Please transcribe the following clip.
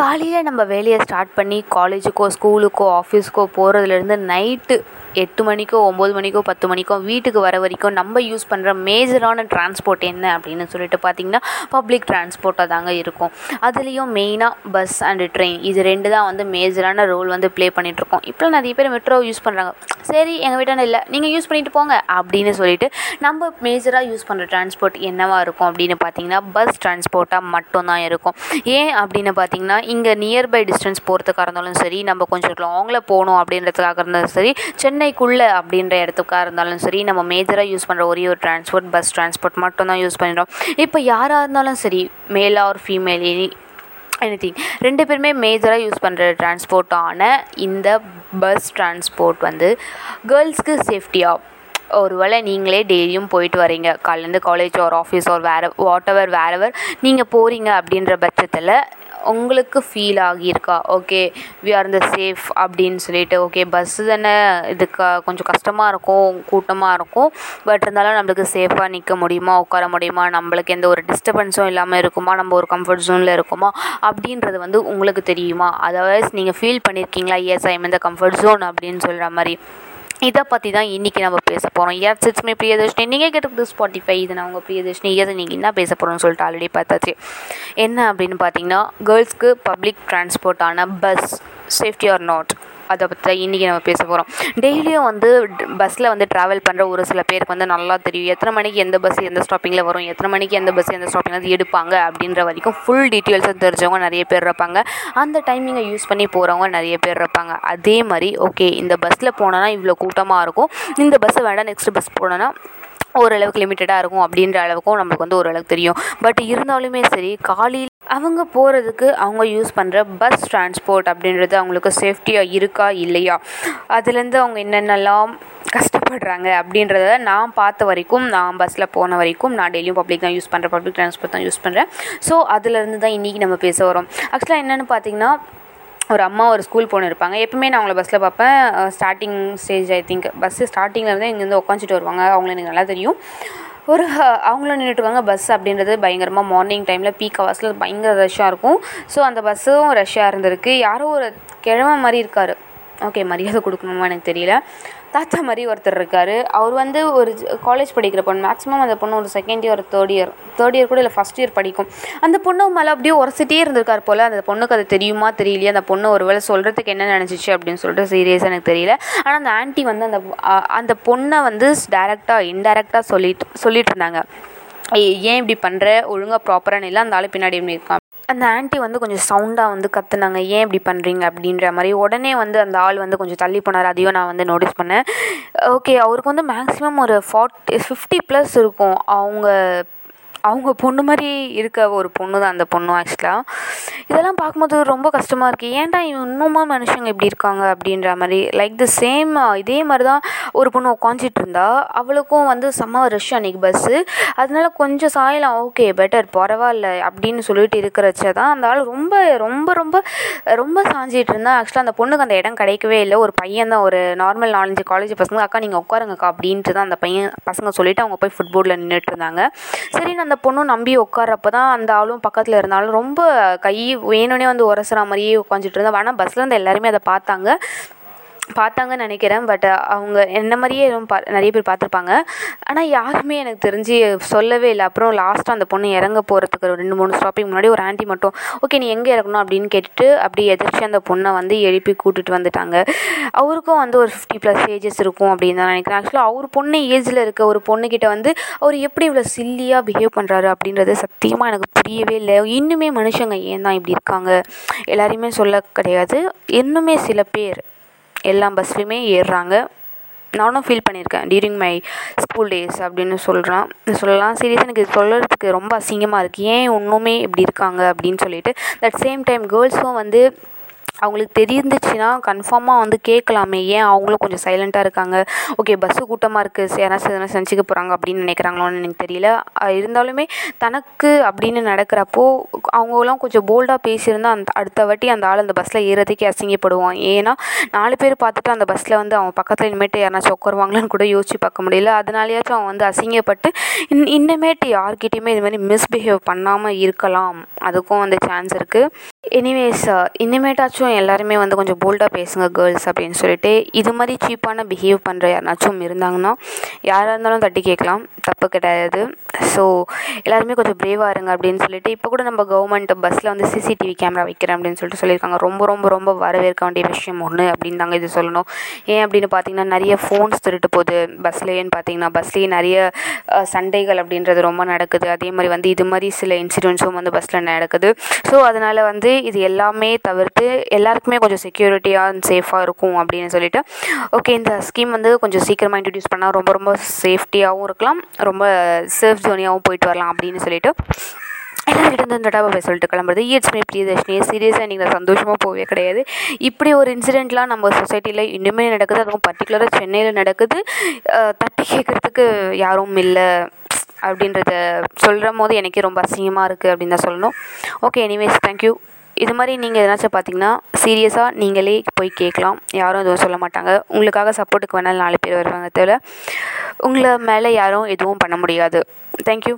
காலையில் நம்ம வேலையை ஸ்டார்ட் பண்ணி காலேஜுக்கோ ஸ்கூலுக்கோ ஆஃபீஸ்க்கோ போகிறதுலேருந்து நைட்டு எட்டு மணிக்கோ ஒம்பது மணிக்கோ பத்து மணிக்கோ வீட்டுக்கு வர வரைக்கும் நம்ம யூஸ் பண்ணுற மேஜரான டிரான்ஸ்போர்ட் என்ன அப்படின்னு சொல்லிட்டு பார்த்திங்கன்னா பப்ளிக் டிரான்ஸ்போர்ட்டாக தாங்க இருக்கும். அதுலேயும் மெயினாக பஸ் அண்டு ட்ரெயின் இது ரெண்டு தான் வந்து மேஜரான ரோல் வந்து ப்ளே பண்ணிகிட்ருக்கோம் இப்போ நிறைய பேர் மெட்ரோ யூஸ் பண்ணுறாங்க சரி எங்கள் வீட்டான இல்லை நீங்கள் யூஸ் பண்ணிட்டு போங்க அப்படின்னு சொல்லிட்டு நம்ம மேஜராக யூஸ் பண்ணுற டிரான்ஸ்போர்ட் என்னவாக இருக்கும் அப்படின்னு பார்த்தீங்கன்னா பஸ் டிரான்ஸ்போர்ட்டாக மட்டும்தான் இருக்கும். ஏன் அப்படின்னு பார்த்தீங்கன்னா இங்கே நியர்பை டிஸ்டன்ஸ் போகிறதுக்காக இருந்தாலும் சரி நம்ம கொஞ்சம் லாங்கில் போகணும் அப்படின்றதுக்காக இருந்தாலும் சரி சென்னைக்குள்ளே அப்படின்ற இடத்துக்காக இருந்தாலும் சரி நம்ம மேஜராக யூஸ் பண்ணுற ஒரே ஒரு டிரான்ஸ்போர்ட் பஸ் டிரான்ஸ்போர்ட் மட்டும்தான் யூஸ் பண்ணுறோம் இப்போ யாராக இருந்தாலும் சரி male or female any thing ரெண்டு பேருமே மேஜராக யூஸ் பண்ணுற டிரான்ஸ்போர்ட்டான இந்த பஸ் டிரான்ஸ்போர்ட் வந்து கேர்ள்ஸ்க்கு சேஃப்டியாக ஒரு வேளை நீங்களே டெய்லியும் போயிட்டு வரீங்க காலேருந்து காலேஜ் ஒரு ஆஃபீஸ் ஒரு வேறு வாட் எவர் வேறவர் நீங்கள் போகிறீங்க அப்படின்ற பட்சத்தில் உங்களுக்கு ஃபீல் ஆகியிருக்கா? ஓகே வி ஆர் இந்த சேஃப் அப்படின்னு சொல்லிட்டு ஓகே பஸ்ஸு தானே இதுக்கு கொஞ்சம் கஷ்டமாக இருக்கும் கூட்டமாக இருக்கும். பட் இருந்தாலும் நம்மளுக்கு சேஃபாக நிற்க முடியுமா உட்கார முடியுமா நம்மளுக்கு எந்த ஒரு டிஸ்டர்பன்ஸும் இல்லாமல் இருக்குமா நம்ம ஒரு கம்ஃபர்ட் ஜோனில் இருக்குமா அப்படின்றது வந்து உங்களுக்கு தெரியுமா? அதர்வைஸ் நீங்கள் ஃபீல் பண்ணியிருக்கீங்களா எஸ் ஐம் இந்த கம்ஃபர்ட் ஜோன் அப்படின்னு சொல்கிற மாதிரி. இதை பற்றி தான் இன்றைக்கி நம்ம பேச போகிறோம் எஸ் இட்ஸ் மே பிரியதர்ஷினி நீங்கள் கேட்டுக்கிறது ஸ்பாட்டிஃபை இது நான் உங்கள் பிரியதர்ஷினி. எஸ் நீங்கள் என்ன பேச போகிறோம்னு சொல்லிட்டு ஆல்ரெடி பார்த்தாச்சு. என்ன அப்படின்னு பார்த்தீங்கன்னா கேர்ள்ஸ்க்கு பப்ளிக் டிரான்ஸ்போர்ட்டான பஸ் சேஃப்டி ஆர் நாட் அதை பற்றி இன்றைக்கி நம்ம பேச போகிறோம் டெய்லியும் வந்து பஸ்ஸில் வந்து ட்ராவல் பண்ணுற ஒரு சில பேருக்கு வந்து நல்லா தெரியும். எத்தனை மணிக்கு எந்த பஸ் எந்த ஸ்டாப்பிங்கில் வரும்? எத்தனை மணிக்கு எந்த பஸ் எந்த ஸ்டாப்பிங்கில் வந்து எடுப்பாங்க? அப்படின்ற வரைக்கும் ஃபுல் டீட்டெயில்ஸும் தெரிஞ்சவங்க நிறைய பேர் இருப்பாங்க. அந்த டைமிங்கை யூஸ் பண்ணி போகிறவங்க நிறைய பேர் இருப்பாங்க. அதே மாதிரி ஓகே இந்த பஸ்ஸில் போனோன்னா இவ்வளோ கூட்டமாக இருக்கும். இந்த பஸ்ஸை வேண்டாம் நெக்ஸ்ட் பஸ் போனோன்னா ஓரளவுக்கு லிமிட்டடாக இருக்கும் அப்படின்ற அளவுக்கும் நம்மளுக்கு வந்து ஓரளவுக்கு தெரியும். பட் இருந்தாலுமே சரி காலையில் அவங்க போகிறதுக்கு அவங்க யூஸ் பண்ணுற பஸ் டிரான்ஸ்போர்ட் அப்படின்றது அவங்களுக்கு சேஃப்டியாக இருக்கா இல்லையா? அதுலேருந்து அவங்க என்னென்னலாம் கஷ்டப்படுறாங்க அப்படின்றத நான் பார்த்த வரைக்கும் நான் பஸ்ஸில் போன வரைக்கும் நான் டெய்லியும் பப்ளிக் தான் யூஸ் பண்ணுறேன் பப்ளிக் டிரான்ஸ்போர்ட் தான் யூஸ் பண்ணுறேன் ஸோ அதுலேருந்து தான் இன்றைக்கி நம்ம பேச வரோம். ஆக்சுவலாக என்னென்னு பார்த்தீங்கன்னா ஒரு அம்மா ஒரு ஸ்கூல் போன இருப்பாங்க. எப்பவுமே நான் அவங்கள பஸ்ஸில் பார்ப்பேன். Starting stage I think bus ஸ்டார்டிங்கில் இருந்தே இங்கேருந்து உட்காந்துட்டு வருவாங்க. அவங்கள எனக்கு நல்லா தெரியும். ஒரு அவங்களும் நின்றுட்டுருக்காங்க பஸ் அப்படின்றது பயங்கரமாக மார்னிங் டைமில் பீக் ஹவர்ஸில் பயங்கர ரஷ்ஷாக இருக்கும். ஸோ அந்த பஸ்ஸும் ரஷ்ஷாக இருந்திருக்கு. யாரோ ஒரு கிழமை மாதிரி இருக்கார். ஓகே மரியாதை கொடுக்கணுமா எனக்கு தெரியல. தாத்தா மாதிரி ஒருத்தர் இருக்கார். அவர் வந்து ஒரு காலேஜ் படிக்கிற பொண்ணு. மேக்ஸிமம் அந்த பொண்ணு ஒரு second year third year third year கூட இல்லை ஃபஸ்ட் இயர் படிக்கும். அந்த பொண்ணு மேலே அப்படியே உரசிட்டே இருந்திருக்கார் போல். அந்த பொண்ணுக்கு அது தெரியுமா தெரியலையா? அந்த பொண்ணு ஒரு வேளை சொல்கிறதுக்கு என்ன நினச்சிச்சு அப்படின்னு சொல்லிட்டு சீரியஸாக எனக்கு தெரியல. ஆனால் அந்த ஆன்ட்டி வந்து அந்த அந்த பொண்ணை வந்து டேரெக்டாக இன்டெரக்டாக சொல்லிட்டு சொல்லிட்டு இருந்தாங்க. ஏன் இப்படி பண்ணுற ஒழுங்காக ப்ராப்பரான இல்லை அந்த ஆள் பின்னாடி எப்படி இருக்கான்? அந்த ஆன்ட்டி வந்து கொஞ்சம் சவுண்டாக வந்து கற்றுனாங்க ஏன் இப்படி பண்ணுறீங்க அப்படின்ற மாதிரி. உடனே வந்து அந்த ஆள் வந்து கொஞ்சம் தள்ளி போனார். அதையும் நான் வந்து நோட்டீஸ் பண்ணேன். ஓகே அவருக்கு வந்து மேக்ஸிமம் ஒரு ஃபார்ட்டி ஃபிஃப்டி ப்ளஸ் இருக்கும். அவங்க அவங்க பொண்ணு மாதிரி இருக்க ஒரு பொண்ணு தான் அந்த பொண்ணு ஆக்சுவலாக இதெல்லாம் பார்க்கும்போது ரொம்ப கஷ்டமாக இருக்குது ஏன்டா இன்னுமா மனுஷங்க இப்படி இருக்காங்க அப்படின்ற மாதிரி. லைக் த சேம் இதே மாதிரி தான் ஒரு பொண்ணு உட்காந்துட்டு இருந்தா அவளுக்கும் வந்து செம்ம ரஷ் அன்றைக்கி பஸ்ஸு அதனால கொஞ்சம் சாயலாம் ஓகே பெட்டர் பரவாயில்ல அப்படின்னு சொல்லிட்டு இருக்கிறச்ச தான் அந்த ஆள் ரொம்ப ரொம்ப ரொம்ப ரொம்ப சாஞ்சிட்டு இருந்தா. ஆக்சுவலாக அந்த பொண்ணுக்கு அந்த இடம் கிடைக்கவே இல்லை. ஒரு பையன் தான் ஒரு நார்மல் நாலஞ்சு காலேஜ் பசங்க அக்கா நீங்கள் உட்காருங்கக்கா அப்படின்ட்டு தான் அந்த பையன் பசங்க சொல்லிவிட்டு அவங்க போய் ஃபுட்போர்டில் நின்றுட்டு இருந்தாங்க. சரின்னு அந்த பொண்ணும் நம்பி உட்காரப்ப தான் அந்த ஆளும் பக்கத்தில் இருந்தாலும் ரொம்ப கை வேணும்னே வந்து உரசுற மாதிரியே உட்காந்துட்டு இருந்தோம் ஆனால் பஸ்ஸில் இருந்து எல்லாருமே அதை பார்த்தாங்க. பார்த்தாங்கன்னு நினைக்கிறேன். பட் அவங்க என்ன மாதிரியே எதுவும் பா நிறைய பேர் பார்த்துருப்பாங்க. ஆனால் யாருமே எனக்கு தெரிஞ்சு சொல்லவே இல்லை. அப்புறம் லாஸ்ட்டாக அந்த பொண்ணு இறங்க போகிறதுக்கு ரெண்டு மூணு ஸ்டாப்பிங் முன்னாடி ஒரு ஆண்டி மட்டும் ஓகே நீ எங்கே இறக்கணும்? அப்படின்னு கேட்டுட்டு அப்படி எதிர்த்து அந்த பொண்ணை வந்து எழுப்பி கூட்டிகிட்டு வந்துட்டாங்க. அவருக்கும் வந்து ஒரு ஃபிஃப்டி ப்ளஸ் ஏஜஸ் இருக்கும் அப்படின்னு தான் நினைக்கிறேன். ஆக்சுவலாக அவர் பொண்ணு ஏஜில் இருக்க ஒரு பொண்ணுக்கிட்ட வந்து அவர் எப்படி இவ்வளோ சில்லியாக பிஹேவ் பண்ணுறாரு அப்படின்றது சத்தியமாக எனக்கு புரியவே இல்லை. இன்னுமே மனுஷங்க ஏன் தான் இப்படி இருக்காங்க? எல்லாரையுமே சொல்ல கிடையாது. இன்னுமே சில பேர் எல்லா பஸ்லேயுமே ஏறுறாங்க. நானும் ஃபீல் பண்ணியிருக்கேன். டியூரிங் மை ஸ்கூல் டேஸ் அப்படின்னு சொல்கிறான் சொல்லலாம். சீரியஸாக எனக்கு இது சொல்கிறதுக்கு ரொம்ப அசிங்கமாக இருக்குது ஏன் இன்னுமே இப்படி இருக்காங்க அப்படின்னு சொல்லிட்டு. தட் சேம் டைம் கேர்ள்ஸும் வந்து அவங்களுக்கு தெரிஞ்சிச்சுன்னா கன்ஃபார்மாக வந்து கேட்கலாமே. ஏன் அவங்களும் கொஞ்சம் சைலண்ட்டாக இருக்காங்க? ஓகே பஸ்ஸு கூட்டமாக இருக்குது யாராச்சும் எதனா செஞ்சுக்க போகிறாங்க அப்படின்னு நினைக்கிறாங்களோன்னு எனக்கு தெரியல. இருந்தாலுமே தனக்கு அப்படின்னு நடக்கிறப்போ அவங்களாம் கொஞ்சம் போல்டாக பேசியிருந்தா அந்த அடுத்த வாட்டி அந்த ஆள் அந்த பஸ்ஸில் ஏறதுக்கே அசிங்கப்படுவான். ஏன்னா நாலு பேர் பார்த்துட்டு அந்த பஸ்ஸில் வந்து அவன் பக்கத்தில் இனிமேட்டு யாராச்சும் உட்காருவாங்களான்னு கூட யோசிச்சு பார்க்க முடியல. அதனாலயாச்சும் அவன் வந்து அசிங்கப்பட்டு இன் இன்னமேட்டு யார்கிட்டையுமே இது மாதிரி மிஸ்பிஹேவ் பண்ணாமல் இருக்கலாம். அதுக்கும் வந்து சான்ஸ் இருக்குது எனிவேஸ் இனிமேட்டாச்சும் எல்லாருமே வந்து கொஞ்சம் போல்டாக பேசுங்க கேர்ள்ஸ் அப்படின்னு சொல்லிட்டு. இது மாதிரி சீப்பான பிஹேவ் பண்ணுற யாருனாச்சும் இருந்தாங்கன்னா யாராக இருந்தாலும் தட்டி கேட்கலாம். தப்பு கிடையாது. ஸோ எல்லாருமே கொஞ்சம் பிரேவாக இருங்க அப்படின்னு சொல்லிட்டு இப்போ கூட நம்ம கவர்மெண்ட் பஸ்ஸில் வந்து சிசிடிவி கேமரா வைக்கிறேன் அப்படின்னு சொல்லிட்டு சொல்லியிருக்காங்க. ரொம்ப ரொம்ப ரொம்ப வரவேற்க வேண்டிய விஷயம் ஒன்று அப்படின்னு தாங்க இது சொல்லணும். ஏன் அப்படின்னு பார்த்தீங்கன்னா நிறைய ஃபோன்ஸ் திருட்டு போகுது பஸ்லேன்னு பார்த்தீங்கன்னா பஸ்லேயே நிறைய சண்டைகள் அப்படின்றது ரொம்ப நடக்குது. அதே மாதிரி வந்து இது மாதிரி சில இன்சிடென்ட்ஸும் வந்து பஸ்ஸில் நடக்குது. ஸோ அதனால் வந்து இது எல்லாமே தவிர்த்து எல்லாருக்குமே கொஞ்சம் செக்யூரிட்டியாக அண்ட் சேஃபாக இருக்கும் அப்படின்னு சொல்லிட்டு. ஓகே இந்த ஸ்கீம் வந்து கொஞ்சம் சீக்கிரமாக இன்ட்ரடியூஸ் பண்ணால் ரொம்ப ரொம்ப சேஃப்டியாகவும் இருக்கலாம். ரொம்ப சேஃப் ஜோனியாகவும் போயிட்டு வரலாம் அப்படின்னு சொல்லிட்டு. எல்லாருக்கிட்ட இருந்து இந்த டாபா சொல்லிட்டு கிளம்புறது. இட்ஸ் மே பிரியதர்ஷினி சீரியஸாக இன்றைக்கி நான் சந்தோஷமாக போகவே கிடையாது. இப்படி ஒரு இன்சிடெண்ட்லாம் நம்ம சொசைட்டியில் இன்னுமே நடக்குது. அதுவும் பர்டிகுலராக சென்னையில் நடக்குது. தட்டி கேட்குறதுக்கு யாரும் இல்லை அப்படின்றத சொல்கிற போது எனக்கே ரொம்ப அசிங்கமாக இருக்குது அப்படின்னு தான் சொல்லணும். ஓகே எனிவேஸ் தேங்க்யூ இது மாதிரி நீங்கள் எதனாச்சும் பார்த்தீங்கன்னா சீரியஸாக நீங்களே போய் கேட்கலாம். யாரும் எதுவும் சொல்ல மாட்டாங்க. உங்களுக்காக சப்போர்ட்டுக்கு வேணாலும் நாலு பேர் வருவாங்க தவிர உங்களை மேலே யாரும் எதுவும் பண்ண முடியாது. தேங்க்யூ